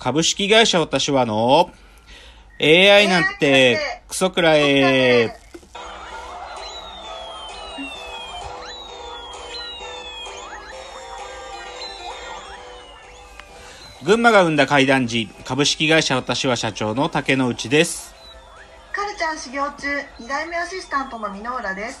株式会社私はの AI なんてクソくらえ。群馬が生んだ怪談時、株式会社私は社長の竹之内です。カルちゃん修行中2代目アシスタントの箕浦です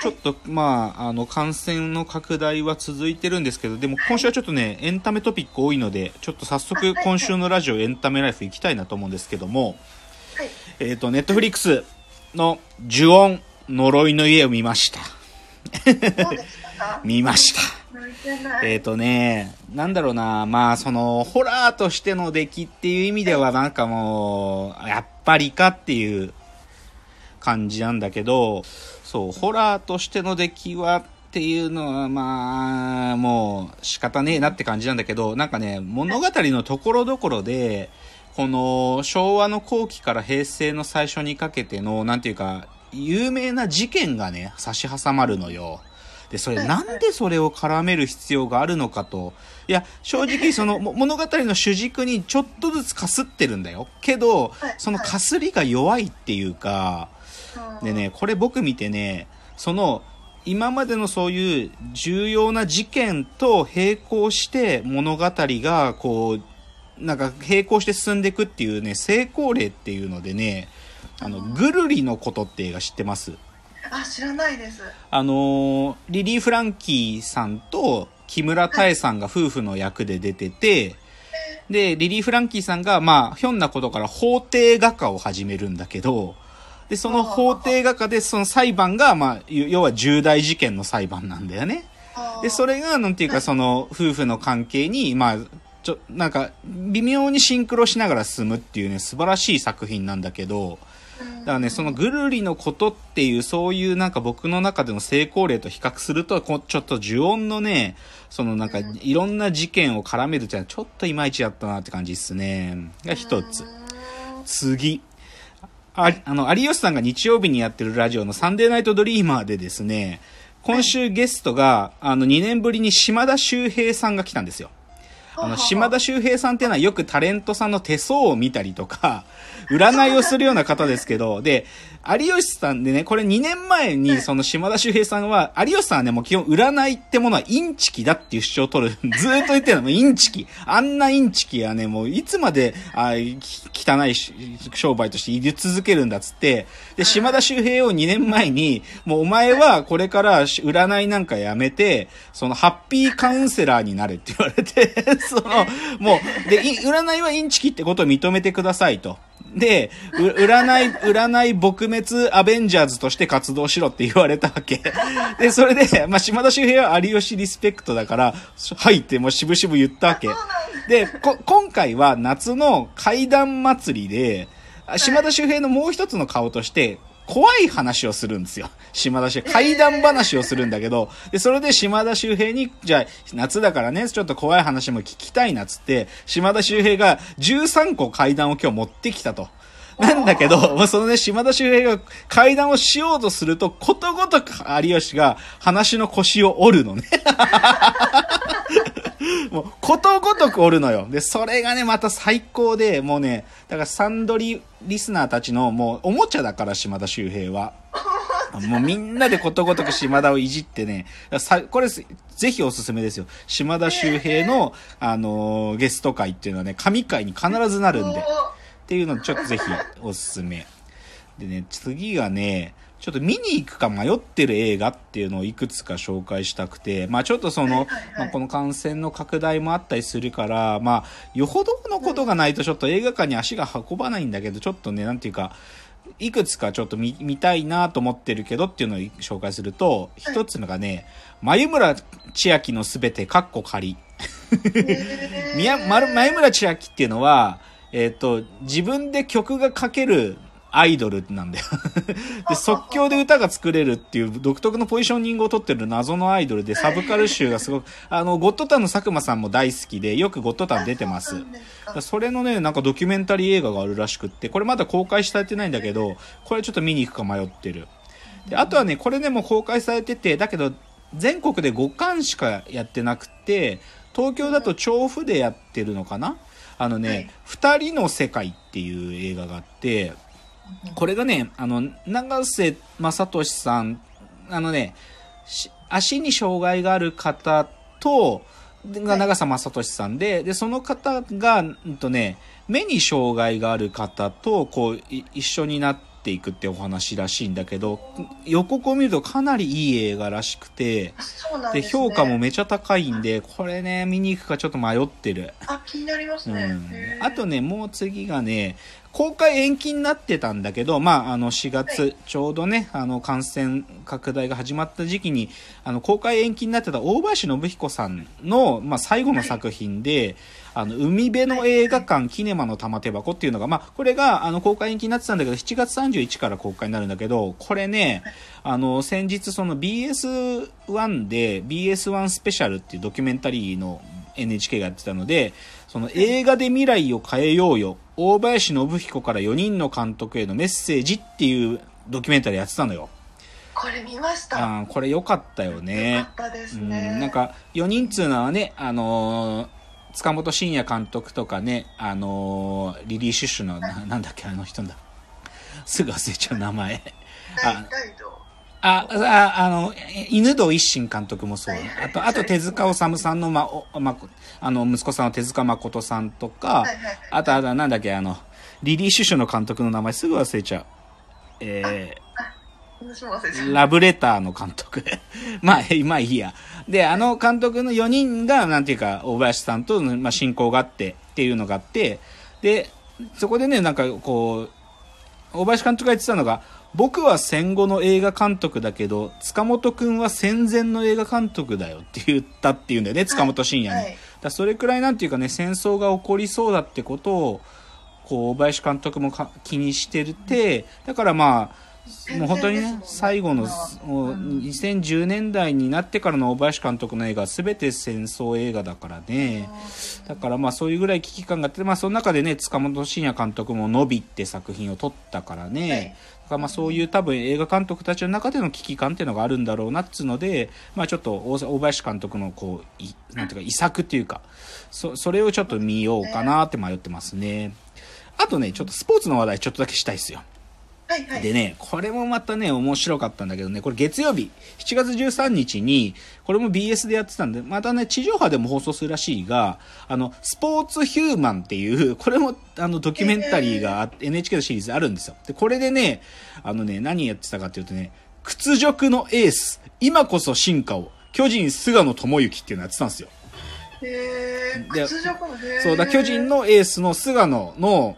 ちょっと、まあ、あの、感染の拡大は続いてるんですけど、でも今週はちょっとね、エンタメトピック多いので、ちょっと早速今週のラジオエンタメライフ行きたいなと思うんですけども、はい。えっ、と、ネットフリックスの呪音、呪いの家を見ました。見ました。えっ、とね、なんだろうな、まあ、その、ホラーとしての出来っていう意味では、なんかもう、やっぱりかっていう感じなんだけど、そう、ホラーとしての出来はっていうのは、まあ、もう仕方ねえなって感じなんだけど、なんかね、物語のところどころで、この昭和の後期から平成の最初にかけての、なんていうか、有名な事件がね、差し挟まるのよ。で、それなんでそれを絡める必要があるのかと。いや、正直そのも物語の主軸にちょっとずつかすってるんだよ。けどはい、そのかすりが弱いっていうか、うんでね、これ僕見てね、その、今までのそういう重要な事件と並行して物語がこう、なんか並行して進んでいくっていうね、成功例っていうのでね、あの、ぐるりのことって映画知ってます？あ知らないです。あのーリリー・フランキーさんと木村多江さんが夫婦の役で出てて、で、リリー・フランキーさんが、まあ、ひょんなことから法廷画家を始めるんだけど、で、その法廷画家で、その裁判が、まあ、要は重大事件の裁判なんだよね。で、それれが、なんていうか、その、夫婦の関係に、まあ、ちょ、なんか、微妙にシンクロしながら進むっていうね、素晴らしい作品なんだけど、だからね、そのぐるりのことっていう、そういうなんか僕の中での成功例と比較すると、こうちょっと呪音のね、そのなんかいろんな事件を絡めるっていうのはちょっといまいちやったなって感じですね。が一つ。次。ああの、有吉さんが日曜日にやってるラジオのサンデーナイトドリーマーでですね、今週ゲストが、あの、2年ぶりに島田秀平さんが来たんですよ。あの、島田秀平さんっていうのはよくタレントさんの手相を見たりとか、占いをするような方ですけど、で、有吉さんでね、これ2年前にその島田秀平さんは、有吉さんはね、もう基本占いってものはインチキだっていう主張を取る。ずーっと言ってるの、もうインチキ。あんなインチキはね、もういつまで、あき汚いし商売として入れ続けるんだっつって、で、島田秀平を2年前に、もうお前はこれから占いなんかやめて、そのハッピーカウンセラーになれって言われて、その、もう、で、い占いはインチキってことを認めてくださいと。で、う占い、占い撲滅アベンジャーズとして活動しろって言われたわけ。で、それで、まあ、島田秀平は有吉リスペクトだから、はいってもう渋々言ったわけ。で、こ、今回は夏の怪談祭りで、あ島田秀平のもう一つの顔として、怖い話をするんですよ。島田秀平。怪談話をするんだけど、で、それで島田秀平に、じゃあ、夏だからね、ちょっと怖い話も聞きたいなっつって、島田秀平が13個怪談を今日持ってきたと。なんだけど、まあそのね、島田秀平が階段をしようとすると、ことごとく有吉が話の腰を折るのね。もう、ことごとく折るのよ。で、それがね、また最高で、もうね、だからサンドリリスナーたちの、もう、おもちゃだから、島田秀平は。もうみんなでことごとく島田をいじってね、さこれぜひおすすめですよ。島田秀平の、あのーゲスト会っていうのはね、神会に必ずなるんで。っていうのをちょっとぜひおすすめ。でね、次がね、ちょっと見に行くか迷ってる映画っていうのをいくつか紹介したくて、まあちょっとその、はいはいはいまあこの感染の拡大もあったりするから、まあよほどのことがないとちょっと映画館に足が運ばないんだけど、ちょっとね、なんていうか、いくつかちょっと見見たいなと思ってるけどっていうのを紹介すると、一つのがね、眉村千秋のすべて、かっこ仮。宮、まる前村千秋っていうのは、えっ、と、自分で曲が書けるアイドルなんだよ。で、即興で歌が作れるっていう独特のポジショニングを取ってる謎のアイドルで、サブカル集がすごく、あの、ゴッドタンの佐久間さんも大好きで、よくゴッドタン出てます。それのね、なんかドキュメンタリー映画があるらしくって、これまだ公開されてないんだけど、これちょっと見に行くか迷ってる。で、あとはね、これね、もう公開されてて、だけど、全国で5巻しかやってなくて、東京だと調布でやってるのかな？あのはい。ね、二人の世界っていう映画があって、これがね、あの、長瀬正俊さん、あのね、し足に障害がある方と、がはい。長瀬正俊さんで、で、その方が、うんとね、目に障害がある方と、こう、い一緒になっていくってお話らしいんだけど、予告を見るとかなりいい映画らしくて、で、ね、評価もめちゃ高いんで、これね、見に行くかちょっと迷ってる。あ気になりますね、うん。あとね、もう次がね、公開延期になってたんだけど、まあ、あの、4月、はい。ちょうどね、あの、感染拡大が始まった時期に、あの、公開延期になってた大林信彦さんの、まあ、最後の作品で、あの、海辺の映画館、キネマの玉手箱っていうのが、まあ、これが、あの、公開延期になってたんだけど、7月31から公開になるんだけど、これね、あの、先日その BS1 で、BS1 スペシャルっていうドキュメンタリーの NHK がやってたので、その映画で未来を変えようよ、大林信彦から4人の監督へのメッセージっていうドキュメンタリーやってたのよ。これ見ました。あーこれ良かったよね。よ。かったですうん、ねなんか4人っつうのはね、あのー塚本慎也監督とかね、あのーリリー・シュッシュのななんだっけあの人だ。すぐ忘れちゃう名前。大ああああの犬堂一心監督もそう。あとあと手塚治虫さんの,、まおま、あの息子さんの手塚誠さんとか、あとあとなんだっけあのリリー・シュッシュの監督の名前すぐ忘れちゃう。えーラブレターの監督。まあ、えまあいいや。で、あの監督の4人が、なんていうか、大林さんと、まあ、親交があってっていうのがあって、で、そこでね、なんかこう、大林監督が言ってたのが、僕は戦後の映画監督だけど、塚本くんは戦前の映画監督だよって言ったっていうんだよね、塚本慎也に。はい。だそれくらいなんていうかね、戦争が起こりそうだってことを、こう、大林監督もか気にしてるて、だからまあ、もう本当にね最後の今もううん2010年代になってからの大林監督の映画は全て戦争映画だからね。だからまあそういうぐらい危機感があって、まあ、その中でね塚本慎也監督も「のび」って作品を撮ったからね、かまあそういう多分映画監督たちの中での危機感っていうのがあるんだろうなっつうので、まあ、ちょっと大大林監督のこういなんていうか遺作っていうかそそれをちょっと見ようかなって迷ってますね。あとねちょっとスポーツの話題ちょっとだけしたいっすよ。はいはいでね、これもまたね、面白かったんだけどね、これ月曜日、7月13日に、これも BS でやってたんで、またね、地上波でも放送するらしいが、あの、スポーツヒューマンっていう、これも、あの、ドキュメンタリーがあ、NHK のシリーズあるんですよ。で、これでね、あのね、何やってたかっていうとね、屈辱のエース、今こそ進化を、巨人菅野智之っていうのやってたんですよ。へーで屈辱のへーそうだ、巨人のエースの菅野の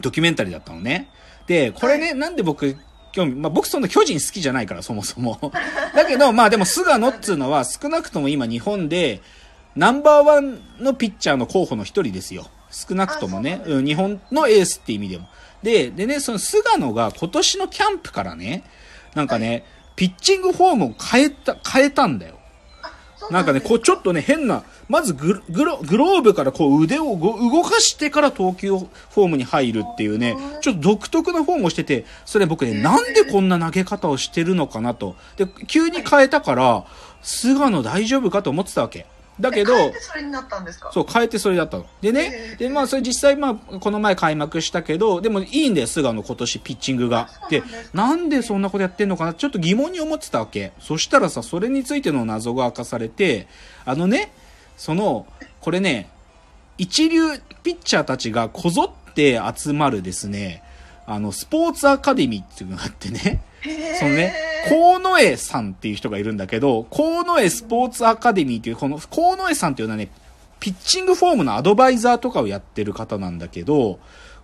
ドキュメンタリーだったのね。で、これね、なんで僕、興味、まあ僕そんな巨人好きじゃないから、そもそも。だけど、まあでも菅野っつうのは少なくとも今日本でナンバーワンのピッチャーの候補の一人ですよ。少なくともねうなん、日本のエースって意味でも。で、でね、その菅野が今年のキャンプからね、なんかね、ピッチングフォームを変えた、変えたんだよ。なんかね、こうちょっとね、変な、まずグローブからこう腕をご動かしてから投球フォームに入るっていうね、ちょっと独特なフォームをしてて、それ僕ね、なんでこんな投げ方をしてるのかなと。で、急に変えたから、菅野大丈夫かと思ってたわけ。だけど、変えてそれになったんですか？そう、変えてそれだったの。でねへ、ーで、まあ、それ実際、まあ、この前開幕したけど、でもいいんだよ、菅野今年ピッチングが。でなんでそんなことやってんのかな？ちょっと疑問に思ってたわけ。そしたらさ、それについての謎が明かされて、あのね、その、これね、一流ピッチャーたちがこぞって集まるですね、あの、スポーツアカデミーっていうのがあってね、へーそのね、河野江さんっていう人がいるんだけど、河野江スポーツアカデミーっていう、この河野江さんっていうのはね、ピッチングフォームのアドバイザーとかをやってる方なんだけど、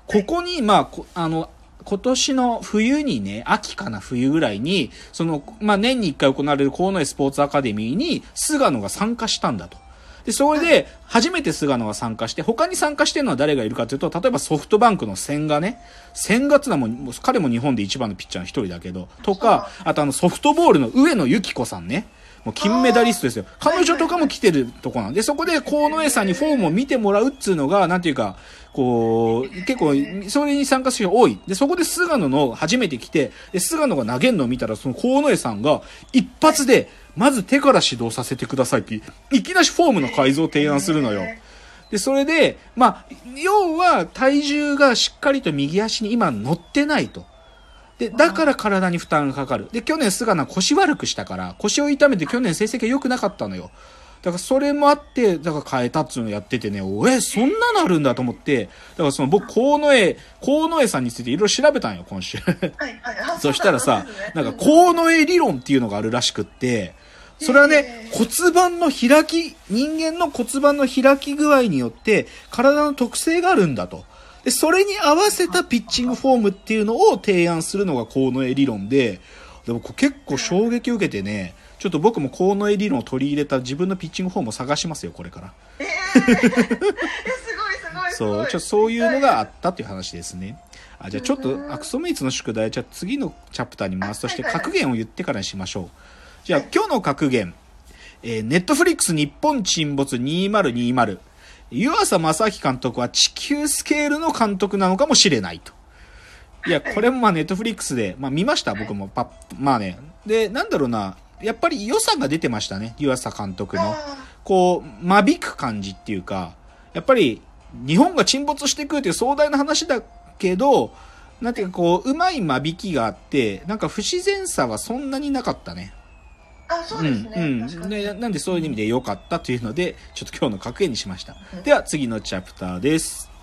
ここに、まあ、あの、今年の冬にね、秋かな冬ぐらいに、その、まあ、年に一回行われる河野江スポーツアカデミーに、菅野が参加したんだと。で、それで、初めて菅野が参加して、他に参加してるのは誰がいるかというと、例えばソフトバンクの千賀ね。千賀ってのはもう、彼も日本で一番のピッチャーの一人だけど、とか、あとあのソフトボールの上野由岐子さんね。もう金メダリストですよ。彼女とかも来てるとこなんで、そこで河野江さんにフォームを見てもらうっつうのが、なんていうか、こう、結構、それに参加する人多い。で、そこで菅野の初めて来て、で、菅野が投げるのを見たら、その河野江さんが一発で、まず手から指導させてくださいって、いきなしフォームの改造を提案するのよ。で、それで、まあ、要は体重がしっかりと右足に今乗ってないと。で、だから体に負担がかかる。で、去年菅野は腰悪くしたから、腰を痛めて去年成績が良くなかったのよ。だからそれもあって、だから変えたっていうのをやっててね、おえ、そんなのあるんだと思って、だからその僕、河野江、河野江さんについていろいろ調べたんよ、今週。はいはい。あそしたらさ、なんか、う河野江理論っていうのがあるらしくって、それはね骨盤の開き、人間の骨盤の開き具合によって、体の特性があるんだと。で、それに合わせたピッチングフォームっていうのを提案するのが河野江理論で、でも結構衝撃を受けてね、ちょっと僕も河野江理論を取り入れた自分のピッチングフォームを探しますよ、これから。えー、えすごいすごいすごい。そう、ちょそういうのがあったっていう話ですね。あ、じゃあちょっと、アクソメイツの宿題、じゃあ次のチャプターに回すとして、格言を言ってからにしましょう。じゃあ今日の格言、えー、ネットフリックス日本沈没2020。湯浅正明監督は地球スケールの監督なのかもしれないと。いや、これもまあネットフリックスで、まあ見ました、僕もパッ、まあね。で、なんだろうな、やっぱり良さが出てましたね、湯浅監督の。あこう、間引く感じっていうか、やっぱり、日本が沈没してくるっていう壮大な話だけど、なんていうかこう、うまい間引きがあって、なんか不自然さはそんなになかったね。ーあ、そうですね。うん、なんでそういう意味で良かったというので、ちょっと今日の格言にしました。では次のチャプターです。